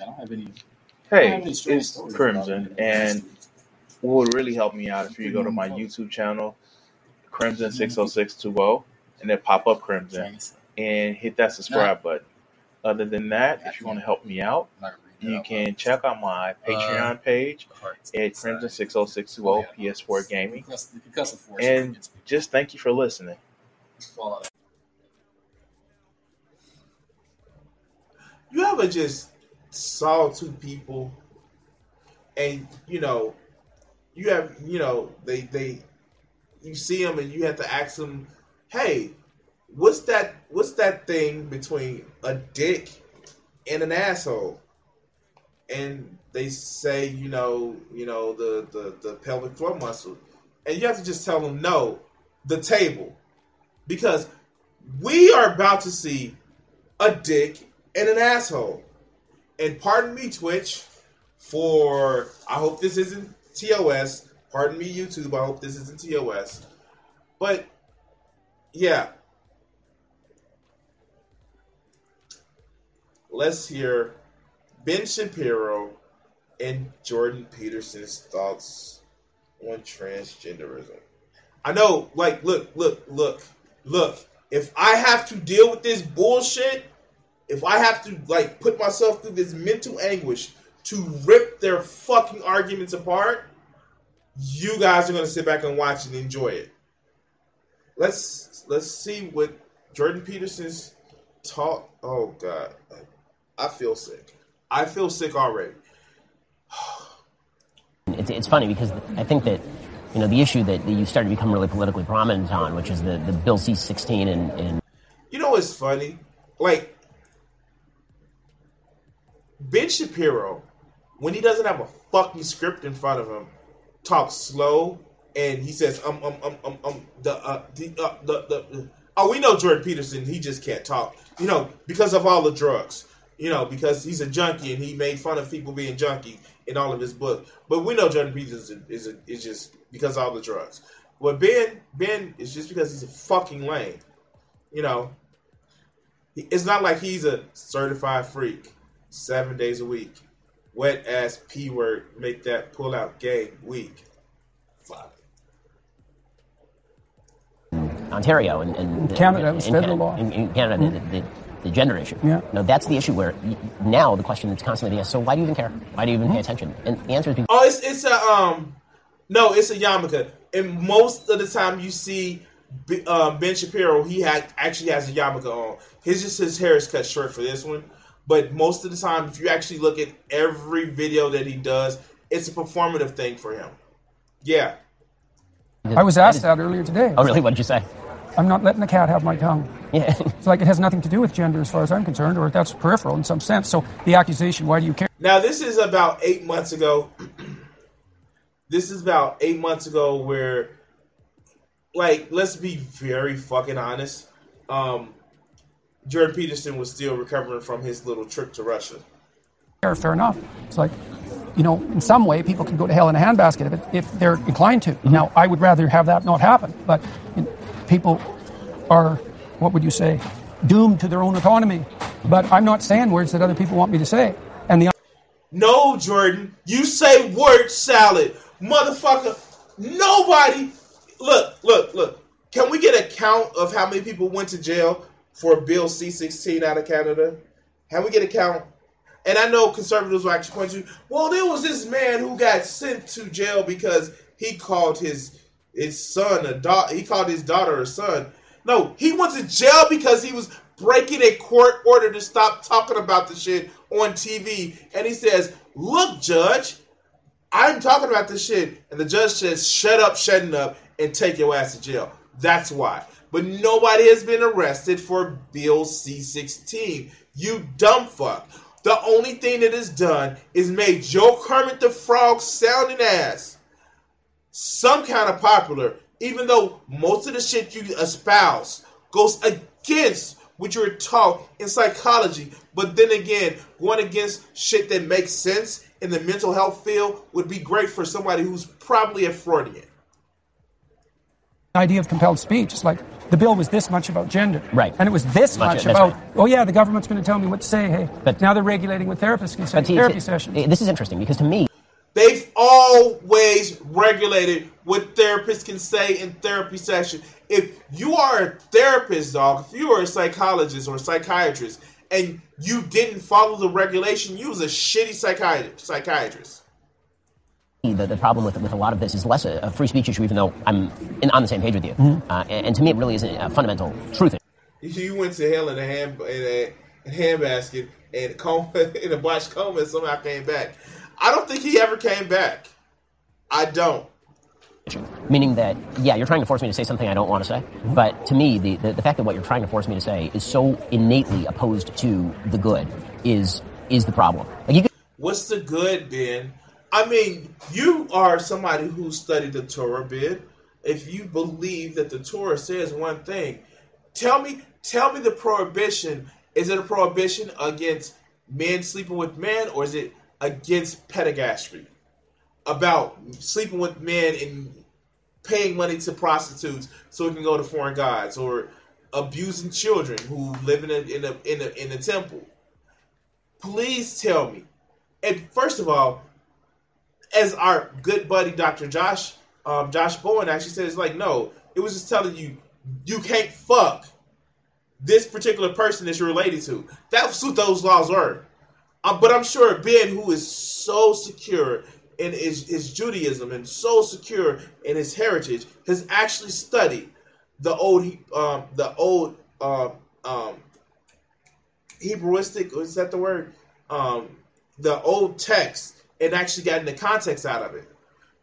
I don't have any. Hey, it's Crimson, and what would really help me out if you go to my YouTube channel, Crimson six oh six two oh, and then pop up Crimson and hit that subscribe button. Other than that, if you want to help me out, you can check out my Patreon page at Crimson six oh six two oh PS4 Gaming, and just thank you for listening. You ever just saw two people and you know you have you know they they you see them and you have to ask them hey what's that what's that thing between a dick and an asshole? And they say you know you know the the, the pelvic floor muscle. And you have to just tell them no the table. Because we are about to see a dick and an asshole and pardon me, Twitch, for I hope this isn't TOS. Pardon me, YouTube. I hope this isn't TOS. But yeah, let's hear Ben Shapiro and Jordan Peterson's thoughts on transgenderism. I know, like, look, look, look, look. If I have to deal with this bullshit if I have to like put myself through this mental anguish to rip their fucking arguments apart, you guys are gonna sit back and watch and enjoy it. Let's let's see what Jordan Peterson's talk. Oh god, I feel sick. I feel sick already. it's, it's funny because I think that you know the issue that, that you started to become really politically prominent on, which is the, the Bill C sixteen and, and you know what's funny? Like Ben Shapiro, when he doesn't have a fucking script in front of him, talks slow and he says um um um um um the uh the uh, the, the oh we know Jordan Peterson he just can't talk you know because of all the drugs you know because he's a junkie and he made fun of people being junkie in all of his book. But we know Jordan Peterson is a, is just because of all the drugs. But Ben Ben is just because he's a fucking lame you know. It's not like he's a certified freak seven days a week. Wet ass P word, make that pull out game week. Fuck. Ontario and, and in Canada, in, in federal law. In, in Canada, mm-hmm. the, the, the, gender issue. Yeah. No, that's the issue where now the question that's constantly being asked, so why do you even care? Why do you even pay attention? And the answer is because. Oh, it's, it's a, um, no, it's a yarmulke. And most of the time you see um, Ben Shapiro, he had actually has a yarmulke on. His just his hair is cut short for this one. But most of the time, if you actually look at every video that he does, it's a performative thing for him. Yeah. I was asked that earlier today. Oh, really? What did you say? I'm not letting the cat have my tongue. Yeah. it's like it has nothing to do with gender as far as I'm concerned, or that's peripheral in some sense. So the accusation, why do you care? Now, this is about eight months ago. this is about eight months ago where, like, let's be very fucking honest. Um, Jordan Peterson was still recovering from his little trip to Russia. Fair, fair enough. It's like, you know, in some way, people can go to hell in a handbasket if, if they're inclined to. Mm-hmm. Now, I would rather have that not happen, but you know, people are, what would you say, doomed to their own autonomy. But I'm not saying words that other people want me to say. And the no, Jordan, you say word salad, motherfucker. Nobody. Look, look, look. Can we get a count of how many people went to jail for Bill C sixteen out of Canada? Have we get a count? And I know conservatives will actually point to, well, there was this man who got sent to jail because he called his his son a daughter. He called his daughter a son. No, he went to jail because he was breaking a court order to stop talking about the shit on TV. And he says, "Look, judge, I'm talking about this shit." And the judge says, "Shut up, shutting up, and take your ass to jail." That's why but nobody has been arrested for Bill C 16. You dumb fuck. The only thing that is done is made Joe Kermit the Frog sounding ass some kind of popular, even though most of the shit you espouse goes against what you're taught in psychology. But then again, going against shit that makes sense in the mental health field would be great for somebody who's probably a Freudian. Idea of compelled speech. It's like the bill was this much about gender. Right. And it was this Much- much, about, right. oh, yeah, the government's going to tell me what to say. Hey, But- now they're regulating what therapists can say. But see, therapy see, sessions. This is interesting because to me, They've always regulated what therapists can say in therapy session. If you are a therapist, dog, if you are a psychologist or a psychiatrist, and you didn't follow the regulation, you was a shitty psychiatrist. Psychiatrist. the, the problem with, with a lot of this is less a, a free speech issue, even though I'm in, on the same page with you. Mm-hmm. Uh, and, and to me, it really is a, a fundamental truth. You went to hell in a hand in a, a handbasket and coma in a botched coma and somehow came back. I don't think he ever came back. I don't. Meaning that, yeah, you're trying to force me to say something I don't want to say. But to me, the, the, the fact that what you're trying to force me to say is so innately opposed to the good is is the problem. Like you could, What's the good, Ben? I mean, you are somebody who studied the Torah, Ben. If you believe that the Torah says one thing, tell me, tell me the prohibition. Is it a prohibition against men sleeping with men, or is it against pedagastry? About sleeping with men and paying money to prostitutes so it can go to foreign gods, or abusing children who live in a in a in a, in a temple. Please tell me. And first of all, as our good buddy Dr. Josh um, Josh Bowen actually said, it's like no, it was just telling you you can't fuck this particular person that you're related to. That's what those laws were. Um, but I'm sure Ben, who is so secure in his, his Judaism and so secure in his heritage, has actually studied the old um, the old um, um, Hebrewistic, is that the word? Um, the old text and actually gotten the context out of it.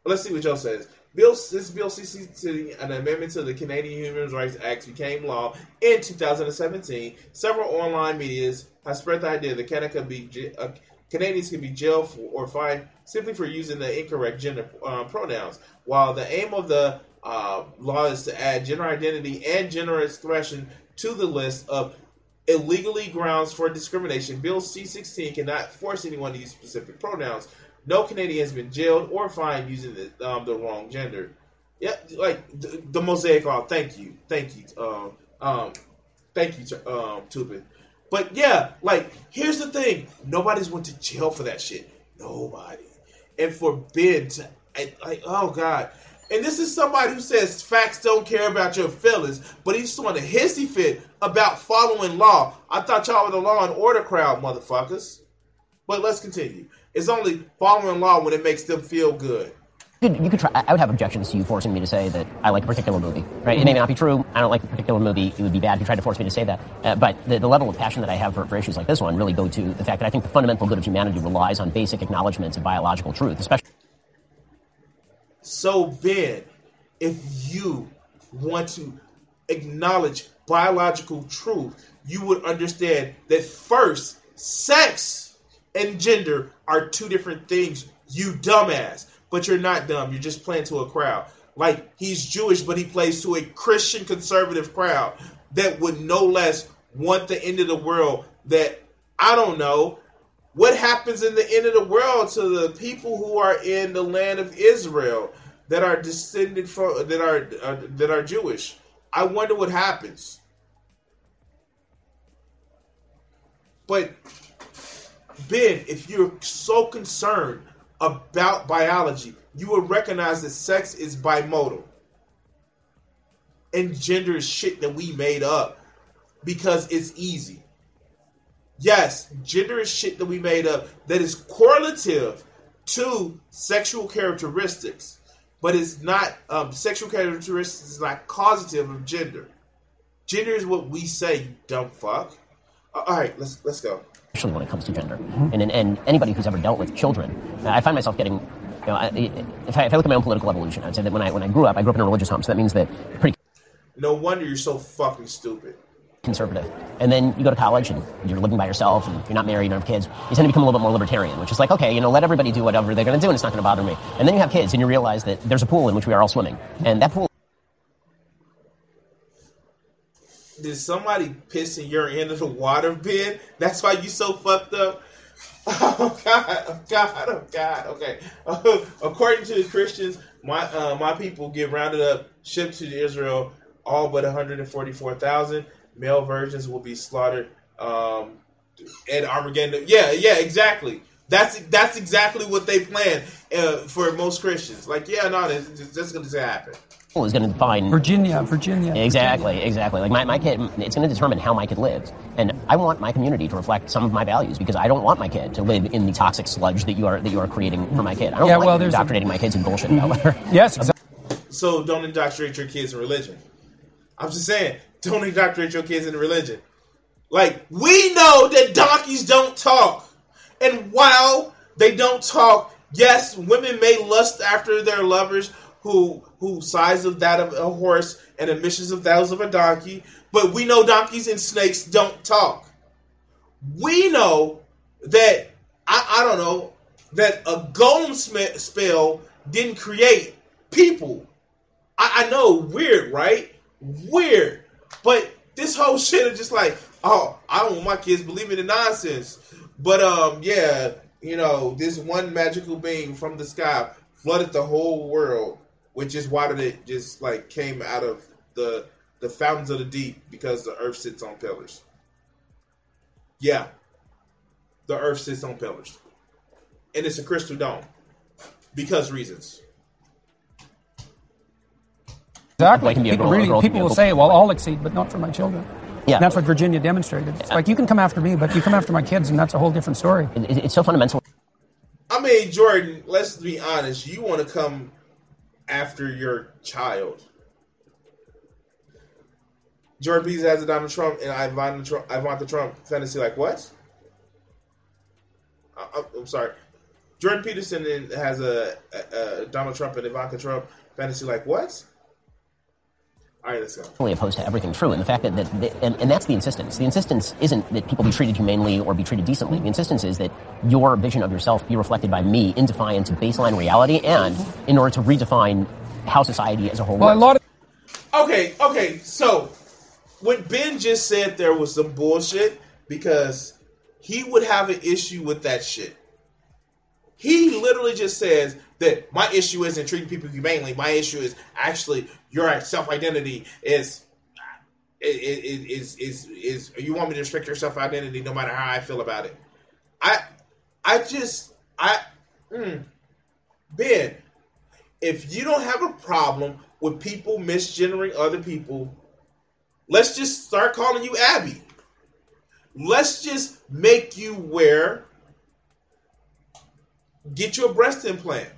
Let's see what Joe says. Bill, this bill CC an amendment to the Canadian Human Rights Act became law in 2017. Several online medias have spread the idea that Canada be uh, Canadians can be jailed for, or fined simply for using the incorrect gender uh, pronouns. While the aim of the uh, law is to add gender identity and gender expression to the list of illegally grounds for discrimination, Bill C-16 cannot force anyone to use specific pronouns. No Canadian has been jailed or fined using the, um, the wrong gender. Yeah, like the, the mosaic law. Thank you, thank you, um, um, thank you, um, Tupin. But yeah, like here's the thing: nobody's went to jail for that shit. Nobody. And for Ben to, and, like, oh god. And this is somebody who says facts don't care about your feelings, but he's throwing a hissy fit about following law. I thought y'all were the law and order crowd, motherfuckers. But let's continue. It's only following law when it makes them feel good. you could try. I would have objections to you forcing me to say that I like a particular movie. Right? It may not be true. I don't like a particular movie. It would be bad if you tried to force me to say that. Uh, but the, the level of passion that I have for, for issues like this one really go to the fact that I think the fundamental good of humanity relies on basic acknowledgments of biological truth, especially. So, Ben, if you want to acknowledge biological truth, you would understand that first, sex and gender are two different things, you dumbass. But you're not dumb, you're just playing to a crowd. Like, he's Jewish, but he plays to a Christian conservative crowd that would no less want the end of the world that, I don't know, what happens in the end of the world to the people who are in the land of Israel that are descended from that are uh, that are Jewish? I wonder what happens. But Ben, if you're so concerned about biology, you will recognize that sex is bimodal. And gender is shit that we made up because it's easy. Yes, gender is shit that we made up that is correlative to sexual characteristics, but it's not um, sexual characteristics is not causative of gender. Gender is what we say, you dumb fuck. Uh, all right, let's let's go. especially when it comes to gender. And, and, and anybody who's ever dealt with children, I find myself getting, you know, I, if, I, if I look at my own political evolution, I'd say that when I, when I grew up, I grew up in a religious home, so that means that pretty No wonder you're so fucking stupid. Conservative. And then you go to college and you're living by yourself and you're not married, you don't have kids. You tend to become a little bit more libertarian, which is like, okay, you know, let everybody do whatever they're going to do and it's not going to bother me. And then you have kids and you realize that there's a pool in which we are all swimming. And that pool Did somebody piss in your end of the water bin? That's why you so fucked up. Oh God! Oh God! Oh God! Okay. according to the Christians, my uh, my people get rounded up, shipped to Israel. All but 144,000 male virgins will be slaughtered um, at Armageddon. Yeah, yeah, exactly. That's that's exactly what they plan uh, for most Christians. Like, yeah, no, this is going to happen is going to define Virginia, Virginia. Exactly, Virginia. exactly. Like my, my kid, it's going to determine how my kid lives, and I want my community to reflect some of my values because I don't want my kid to live in the toxic sludge that you are that you are creating for my kid. I don't yeah, like well, indoctrinating a... my kids in bullshit mm-hmm. Yes, exactly. So don't indoctrinate your kids in religion. I'm just saying, don't indoctrinate your kids in religion. Like we know that donkeys don't talk, and while they don't talk, yes, women may lust after their lovers who who size of that of a horse and emissions of those of a donkey. But we know donkeys and snakes don't talk. We know that I, I don't know that a golem spell didn't create people. I, I know, weird, right? Weird. But this whole shit is just like, oh, I don't want my kids believing in nonsense. But um, yeah, you know, this one magical being from the sky flooded the whole world which is why it just like came out of the the fountains of the deep because the earth sits on pillars. Yeah, the earth sits on pillars, and it's a crystal dome because reasons. Exactly. People, really, people will say, "Well, I'll exceed, but not for my children." Yeah, and that's what Virginia demonstrated. It's like you can come after me, but you come after my kids, and that's a whole different story. It's so fundamental. I mean, Jordan. Let's be honest. You want to come after your child. Jordan Peterson has a Donald Trump and Ivanka Trump, Ivanka Trump fantasy like what? I, am sorry. Jordan Peterson has a, a, a, Donald Trump and Ivanka Trump fantasy like what? All right, let's go. Fully opposed to everything true, and the fact that, that, that and, and, that's the insistence. The insistence isn't that people be treated humanely or be treated decently. The insistence is that your vision of yourself be reflected by me in defiance of baseline reality, and in order to redefine how society as a whole. Well, works. a lot of. Okay, okay, so when Ben just said there was some bullshit because he would have an issue with that shit. He literally just says that my issue isn't treating people humanely. My issue is actually your self identity is is is is you want me to respect your self identity no matter how I feel about it. I I just I mm, Ben, if you don't have a problem with people misgendering other people, let's just start calling you Abby. Let's just make you wear get you a breast implant.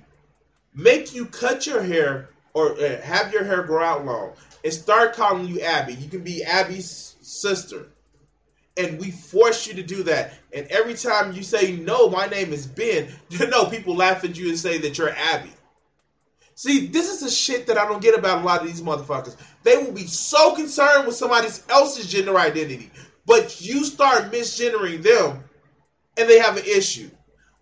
Make you cut your hair or uh, have your hair grow out long and start calling you Abby. You can be Abby's sister. And we force you to do that. And every time you say, no, my name is Ben, you know, people laugh at you and say that you're Abby. See, this is the shit that I don't get about a lot of these motherfuckers. They will be so concerned with somebody else's gender identity, but you start misgendering them and they have an issue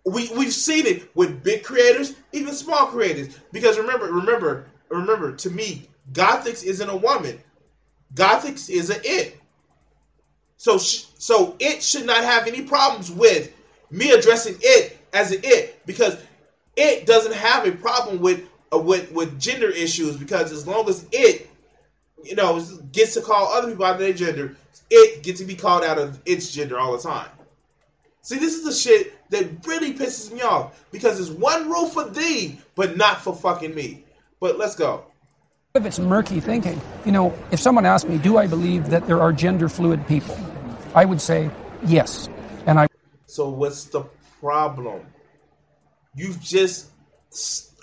we we've seen it with big creators, even small creators. Because remember, remember, remember. To me, Gothics isn't a woman. Gothics is an it. So so it should not have any problems with me addressing it as an it because it doesn't have a problem with uh, with with gender issues because as long as it you know gets to call other people out of their gender, it gets to be called out of its gender all the time. See, this is the shit that really pisses me off because it's one rule for thee, but not for fucking me. But let's go. If it's murky thinking, you know, if someone asked me, do I believe that there are gender fluid people? I would say yes. And I. So what's the problem? You've just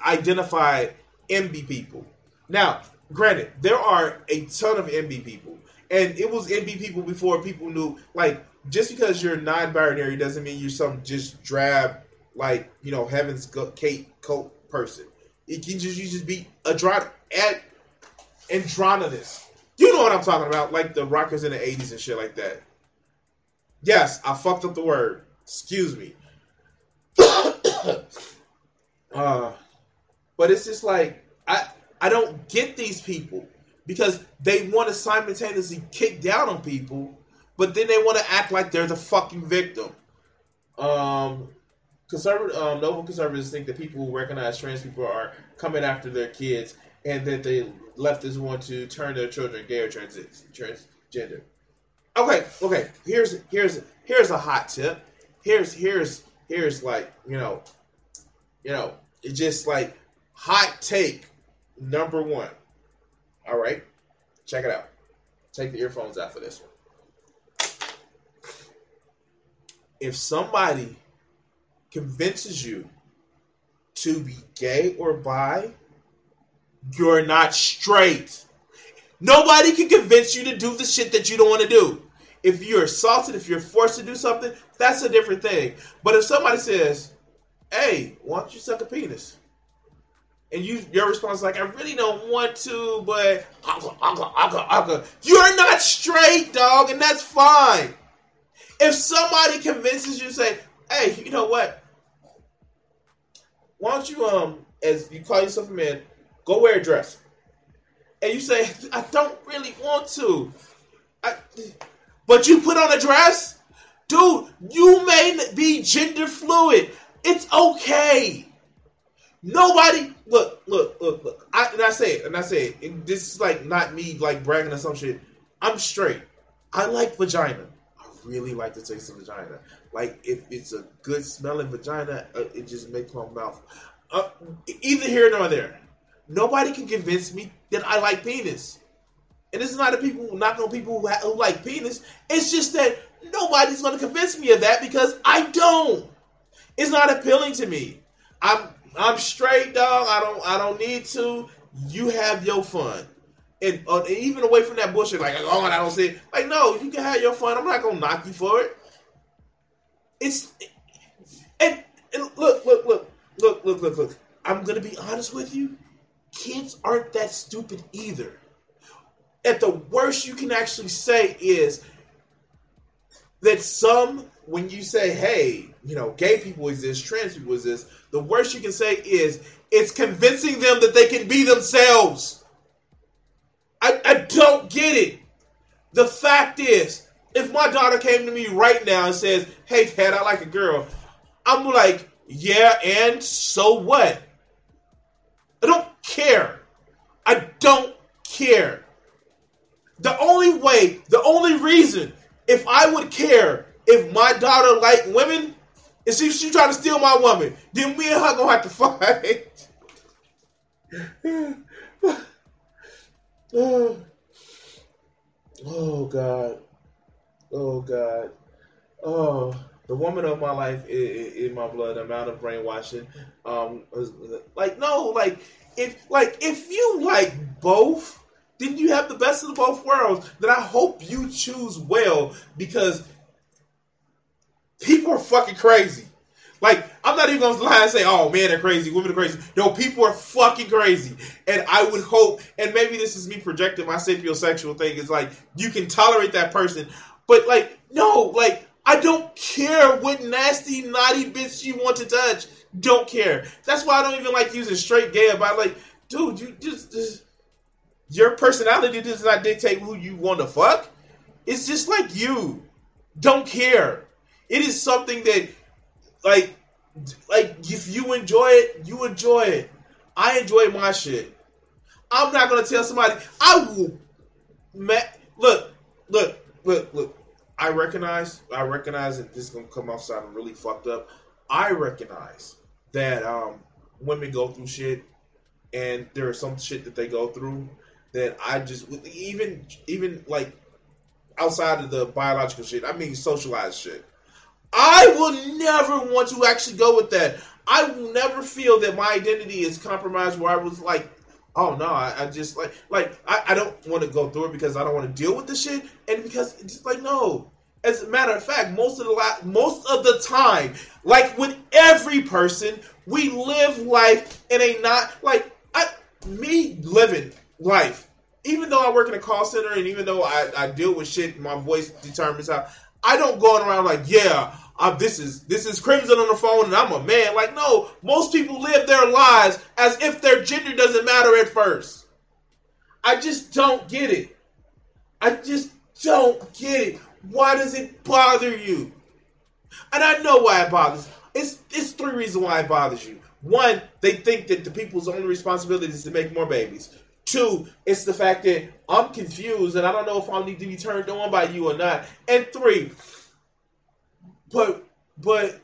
identified NB people. Now, granted, there are a ton of NB people, and it was NB people before people knew. Like just because you're non-binary doesn't mean you're some just drab, like you know, heaven's Gate cult person. It can just you just be a Ad, androgynous. You know what I'm talking about, like the rockers in the '80s and shit like that. Yes, I fucked up the word. Excuse me. uh, but it's just like I I don't get these people because they want to simultaneously kick down on people, but then they want to act like they're the fucking victim. Um, conservative, um, noble conservatives think that people who recognize trans people are coming after their kids, and that the leftists want to turn their children gay or trans transgender. Okay, okay. Here's here's here's a hot tip. Here's here's here's like you know, you know, it's just like hot take number one. All right, check it out. Take the earphones out for this one. If somebody convinces you to be gay or bi, you're not straight. Nobody can convince you to do the shit that you don't want to do. If you're assaulted, if you're forced to do something, that's a different thing. But if somebody says, "Hey, why don't you suck a penis?" and you your response is like, "I really don't want to, but uncle, uncle, uncle, uncle," you're not straight, dog, and that's fine. If somebody convinces you, say, "Hey, you know what? Why don't you um, as you call yourself a man, go wear a dress," and you say, "I don't really want to," I, but you put on a dress, dude. You may be gender fluid. It's okay. Nobody look, look, look, look. I, and I say it, and I say it. And this is like not me like bragging or some shit. I'm straight. I like vagina. Really like the taste of vagina. Like if it's a good smelling vagina, uh, it just makes my mouth. Uh, either here nor there. Nobody can convince me that I like penis. And is not a people not on people who, ha- who like penis. It's just that nobody's going to convince me of that because I don't. It's not appealing to me. I'm I'm straight, dog. I don't I don't need to. You have your fun. And, uh, and even away from that bullshit, like oh, I don't see it. Like no, you can have your fun. I'm not gonna knock you for it. It's and, and look, look, look, look, look, look, look. I'm gonna be honest with you. Kids aren't that stupid either. At the worst you can actually say is that some when you say, hey, you know, gay people exist, trans people exist, the worst you can say is it's convincing them that they can be themselves. I, I don't get it. The fact is, if my daughter came to me right now and says, hey, dad, I like a girl, I'm like, yeah, and so what? I don't care. I don't care. The only way, the only reason, if I would care if my daughter like women, and she she trying to steal my woman, then me and her gonna have to fight. Oh. oh God. Oh God. Oh, the woman of my life in, my blood. Amount of brainwashing. Um, like no, like if like if you like both, then you have the best of both worlds. Then I hope you choose well because people are fucking crazy. Like, I'm not even gonna lie and say, oh man, they're crazy, women are crazy. No, people are fucking crazy. And I would hope, and maybe this is me projecting my sapiosexual thing, is like, you can tolerate that person. But like, no, like, I don't care what nasty, naughty bitch you want to touch. Don't care. That's why I don't even like using straight gay about like, dude, you just, just your personality does not dictate who you want to fuck. It's just like you. Don't care. It is something that, like, like if you enjoy it, you enjoy it. I enjoy my shit. I'm not gonna tell somebody. I will. Ma- look, look, look, look. I recognize. I recognize that this is gonna come off sounding really fucked up. I recognize that um, women go through shit, and there is some shit that they go through that I just even even like outside of the biological shit. I mean, socialized shit. I will never want to actually go with that. I will never feel that my identity is compromised where I was like, oh no, I, I just like like I, I don't want to go through it because I don't want to deal with the shit and because it's like no. As a matter of fact, most of the la- most of the time, like with every person, we live life in a not like I, me living life even though I work in a call center and even though I, I deal with shit, my voice determines how. I don't go around like, yeah, uh, this is this is Crimson on the phone and I'm a man. Like, no, most people live their lives as if their gender doesn't matter at first. I just don't get it. I just don't get it. Why does it bother you? And I know why it bothers. It's it's three reasons why it bothers you. One, they think that the people's only responsibility is to make more babies. Two, it's the fact that I'm confused and I don't know if I need to be turned on by you or not. And three, but but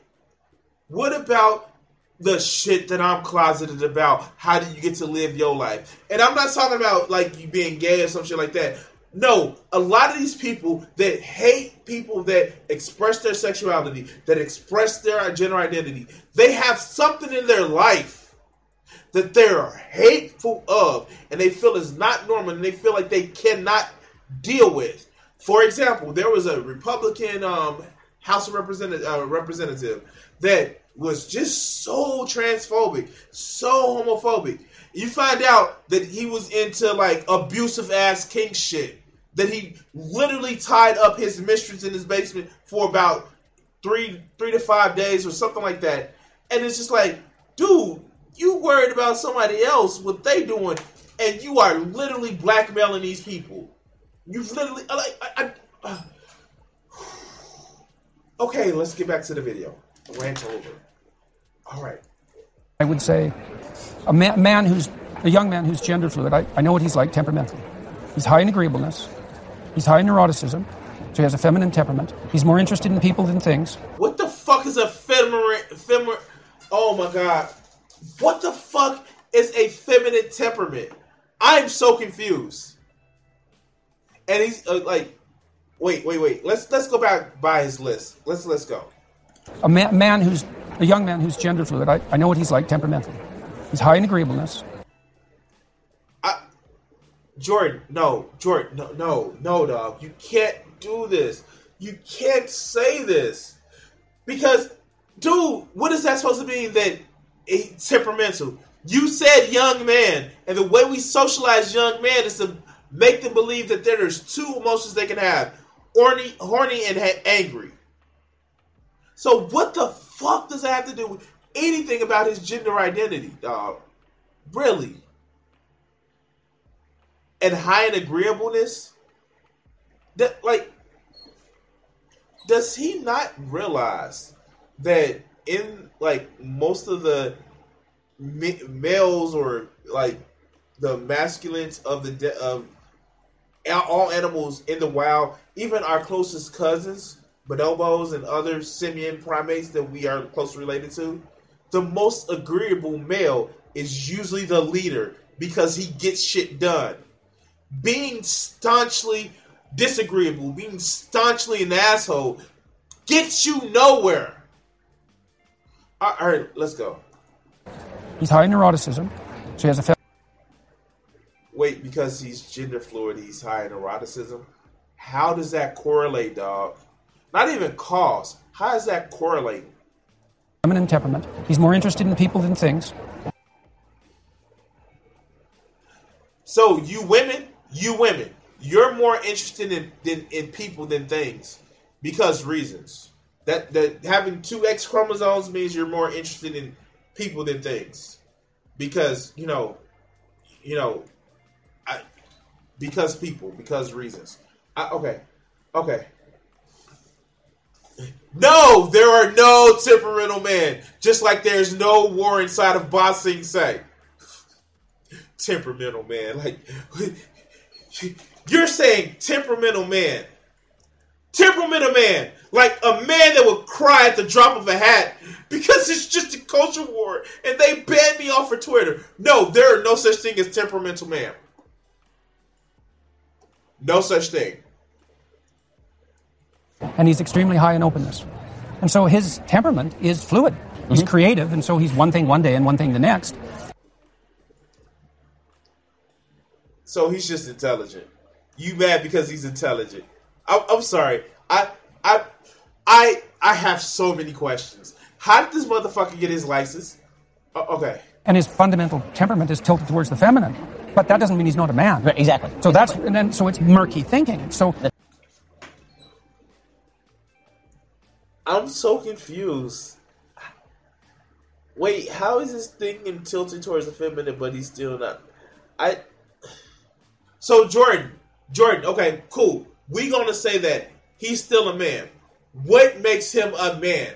what about the shit that I'm closeted about? How do you get to live your life? And I'm not talking about like you being gay or some shit like that. No, a lot of these people that hate people that express their sexuality, that express their gender identity, they have something in their life that they're hateful of and they feel is not normal and they feel like they cannot deal with. For example, there was a Republican um, House of Representative, uh, representative that was just so transphobic, so homophobic. You find out that he was into like abusive ass kink shit. That he literally tied up his mistress in his basement for about three three to five days or something like that. And it's just like, dude, you worried about somebody else, what they doing, and you are literally blackmailing these people. You've literally like I, I, uh, Okay, let's get back to the video. Rant over. All right. I would say a man, man who's a young man who's gender fluid. I, I know what he's like temperamentally. He's high in agreeableness. He's high in neuroticism. So he has a feminine temperament. He's more interested in people than things. What the fuck is a feminine? Feminine? Oh my god. What the fuck is a feminine temperament? I'm so confused. And he's uh, like, wait, wait, wait. Let's let's go back by his list. Let's let's go. A man, man who's a young man who's gender fluid. I, I know what he's like temperamentally. He's high in agreeableness. I, Jordan, no, Jordan, no, no, no, dog. You can't do this. You can't say this because, dude, what is that supposed to mean? That temperamental. You said young man, and the way we socialize young men is to make them believe that there's two emotions they can have: horny, horny, and angry. So what the fuck does that have to do with anything about his gender identity, dog? Really? And high in agreeableness? That like does he not realize that in like most of the ma- males or like the masculines of the de- of all animals in the wild, even our closest cousins, bonobos and other simian primates that we are closely related to, the most agreeable male is usually the leader because he gets shit done. Being staunchly disagreeable, being staunchly an asshole, gets you nowhere. All right, let's go. He's high in neuroticism. So he has a Wait, because he's gender fluid, he's high in eroticism. How does that correlate, dog? Not even cause. How does that correlate? feminine temperament. He's more interested in people than things. So you women, you women, you're more interested in in, in people than things because reasons. That that having two X chromosomes means you're more interested in people than things because you know, you know, I because people because reasons. I, okay, okay. No, there are no temperamental men. Just like there's no war inside of Ba Sing Se. Temperamental man. Like you're saying temperamental man. Temperamental man. Like a man that would cry at the drop of a hat because it's just a culture war and they banned me off for Twitter. No, there are no such thing as temperamental man. No such thing. and he's extremely high in openness. And so his temperament is fluid. He's mm-hmm. creative, and so he's one thing one day and one thing the next. So he's just intelligent. You mad because he's intelligent? I, I'm sorry. I I I I have so many questions. How did this motherfucker get his license? O- okay. And his fundamental temperament is tilted towards the feminine. but that doesn't mean he's not a man. Right, exactly. So that's and then so it's murky thinking. So I'm so confused. Wait, how is this thinking tilted towards the feminine, but he's still not? I. So Jordan, Jordan, okay, cool. We gonna say that he's still a man. What makes him a man?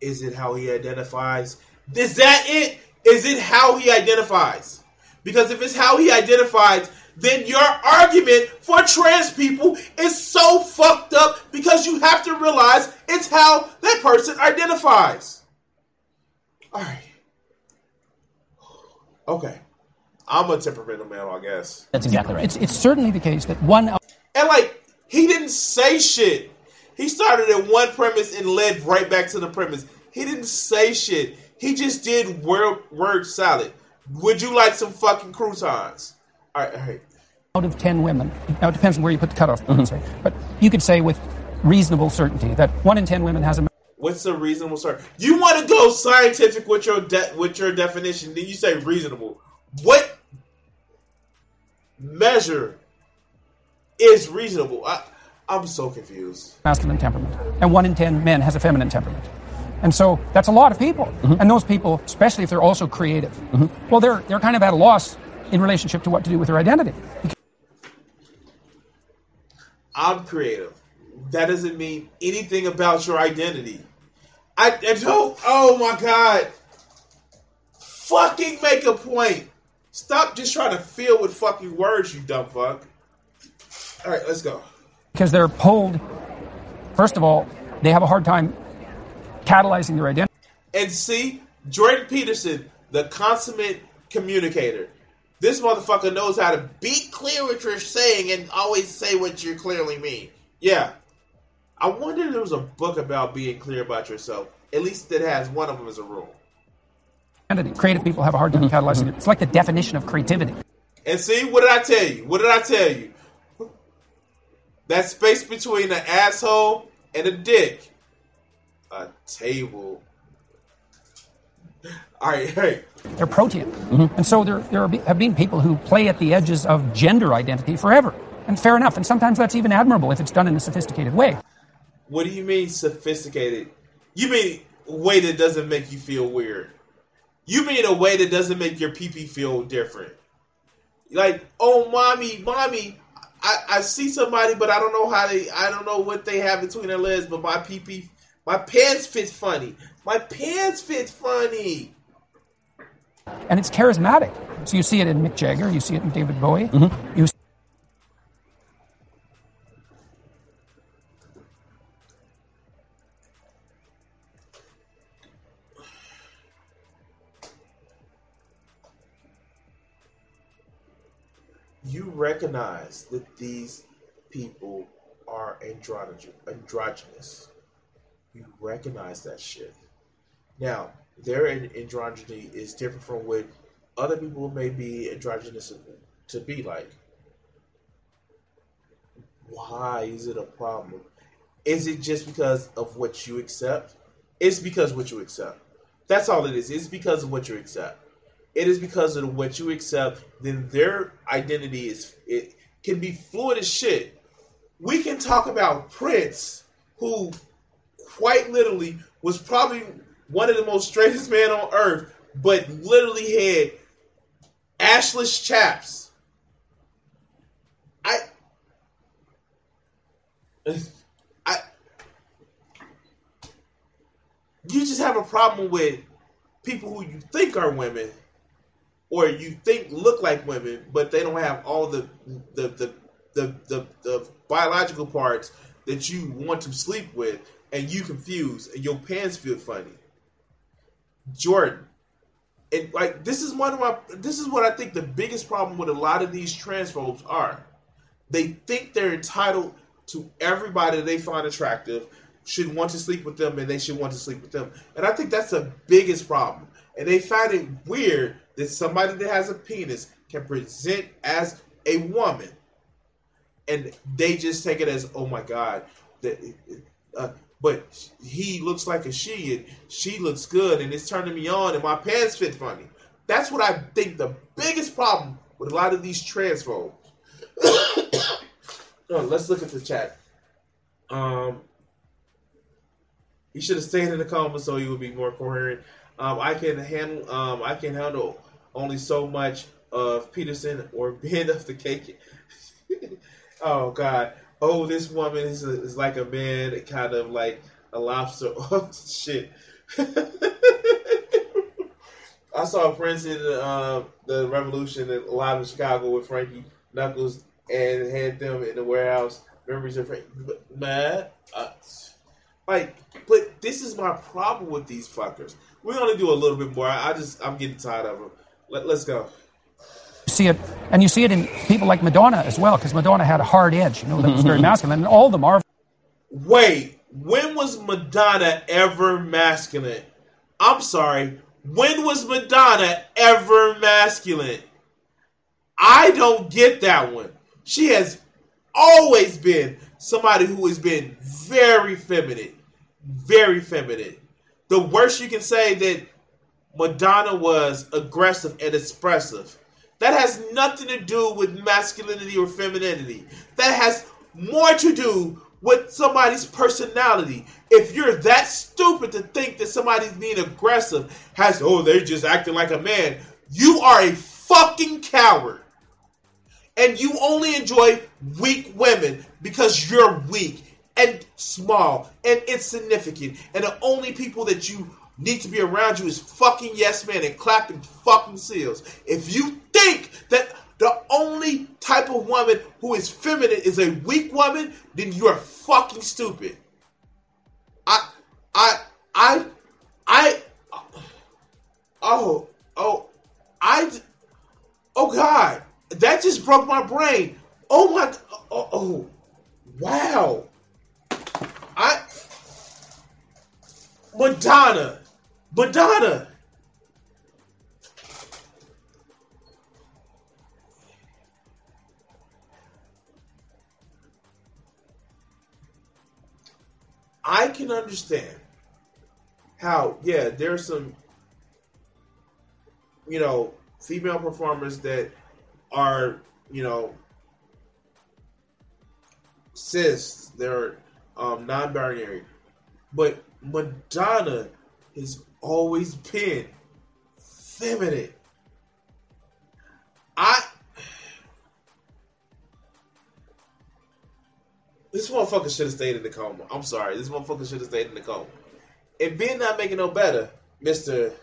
Is it how he identifies? Is that it? Is it how he identifies? Because if it's how he identifies, then your argument for trans people is so fucked up because you have to realize it's how that person identifies. All right. Okay. I'm a temperamental man, I guess. That's exactly right. it's it's certainly the case that one And like, he didn't say shit. He started at one premise and led right back to the premise. He didn't say shit. He just did word, word salad. Would you like some fucking croutons? All right, all right. out of 10 women, now it depends on where you put the cutoff, say, but you could say with reasonable certainty that one in 10 women has a What's a reasonable start? You want to go scientific with your de- with your definition? Then you say reasonable. What measure is reasonable? I, I'm so confused. masculine temperament, and one in 10 men has a feminine temperament. And so that's a lot of people. Mm-hmm. And those people, especially if they're also creative, mm-hmm. well, they're, they're kind of at a loss in relationship to what to do with their identity. I'm creative. That doesn't mean anything about your identity. I, I don't. Oh my god! Fucking make a point. Stop just trying to fill with fucking words, you dumb fuck. All right, let's go. Because they're pulled, first of all, they have a hard time catalyzing their identity. And see, Jordan Peterson, the consummate communicator. This motherfucker knows how to be clear what you're saying and always say what you clearly mean. Yeah. I wonder if there was a book about being clear about yourself. At least it has one of them as a rule. Creative people have a hard time catalyzing it. It's like the definition of creativity. And see, what did I tell you? What did I tell you? That space between an asshole and a dick. A table. All right, hey. They're protean. Mm-hmm. And so there, there have been people who play at the edges of gender identity forever. And fair enough. And sometimes that's even admirable if it's done in a sophisticated way. What do you mean sophisticated? You mean a way that doesn't make you feel weird. You mean a way that doesn't make your pee pee feel different. Like, oh mommy, mommy, I, I see somebody, but I don't know how they I don't know what they have between their legs, but my PP, my pants fit funny. My pants fit funny. And it's charismatic. So you see it in Mick Jagger, you see it in David Bowie. Mm-hmm. You You recognize that these people are androgynous. androgynous. You recognize that shit. Now, their androgyny is different from what other people may be androgynous to be like. Why is it a problem? Is it just because of what you accept? It's because what you accept. That's all it is. It's because of what you accept. It is because of what you accept. Then their identity is it can be fluid as shit. We can talk about Prince, who quite literally was probably one of the most straightest men on earth, but literally had ashless chaps. I, I, you just have a problem with people who you think are women, or you think look like women, but they don't have all the the the the, the, the biological parts that you want to sleep with, and you confused, and your pants feel funny. Jordan, and like this is one of my this is what I think the biggest problem with a lot of these transphobes are. They think they're entitled to everybody they find attractive should want to sleep with them and they should want to sleep with them. And I think that's the biggest problem. And they find it weird that somebody that has a penis can present as a woman and they just take it as oh my god that uh, but he looks like a she and she looks good and it's turning me on and my pants fit funny that's what i think the biggest problem with a lot of these transphobes. oh, let's look at the chat. Um, he should have stayed in the coma so he would be more coherent. Um, I can handle. Um, I can handle only so much of Peterson or Ben of the cake. oh God! Oh, this woman is, a, is like a man, kind of like a lobster. Oh shit! I saw Prince in uh, the Revolution live in Chicago with Frankie Knuckles and had them in the warehouse. Memories of Frankie. Man, uh, like, but this is my problem with these fuckers. We're gonna do a little bit more. I just I'm getting tired of them. Let, let's go. See it, and you see it in people like Madonna as well, because Madonna had a hard edge, you know, that was very mm-hmm. masculine, and all of them are. Wait, when was Madonna ever masculine? I'm sorry. When was Madonna ever masculine? I don't get that one. She has always been somebody who has been very feminine. Very feminine. The worst you can say that Madonna was aggressive and expressive. That has nothing to do with masculinity or femininity. That has more to do with somebody's personality. If you're that stupid to think that somebody's being aggressive has, oh, they're just acting like a man, you are a fucking coward. And you only enjoy weak women because you're weak and small and insignificant. And the only people that you need to be around you is fucking yes men and clapping fucking seals. If you think that the only type of woman who is feminine is a weak woman, then you're fucking stupid. I, I, I, I, oh, oh, I, oh God, that just broke my brain. Oh my, oh, oh wow. I, Madonna, Madonna. I can understand how, yeah, there's some, you know, female performers that are, you know, cis, they're um, non binary. But Madonna has always been feminine. I This motherfucker should have stayed in the coma. I'm sorry. This motherfucker should have stayed in the coma. If Ben not making no better, Mr.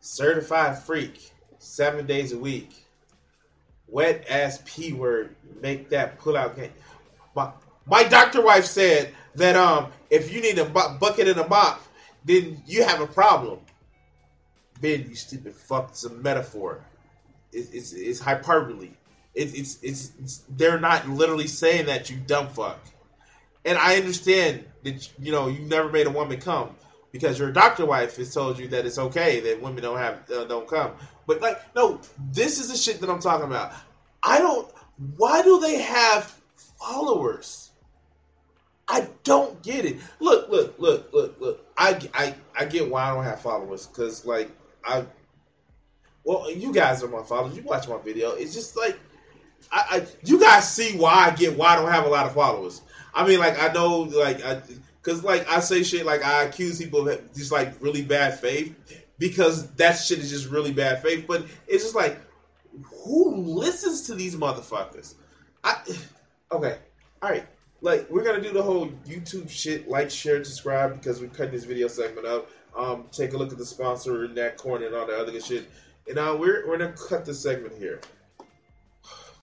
Certified Freak, seven days a week, wet ass P word, make that pull out game. My, my doctor wife said that um if you need a bu- bucket and a mop, then you have a problem. Ben, you stupid fuck, it's a metaphor. It, it's, it's hyperbole. It, it's, it's it's they're not literally saying that you dumb fuck. And I understand that you know you never made a woman come because your doctor wife has told you that it's okay that women don't have uh, don't come. But like no, this is the shit that I'm talking about. I don't. Why do they have followers? I don't get it. Look, look, look, look, look. I, I, I get why I don't have followers because like I, well, you guys are my followers. You watch my video. It's just like I, I, you guys see why I get why I don't have a lot of followers. I mean, like I know, like, I, cause like I say shit like I accuse people of just like really bad faith because that shit is just really bad faith. But it's just like, who listens to these motherfuckers? I okay, all right. Like we're gonna do the whole YouTube shit, like, share, and subscribe because we're cutting this video segment up. Um, take a look at the sponsor in that corner and all the other good shit. And now uh, we're we're gonna cut the segment here.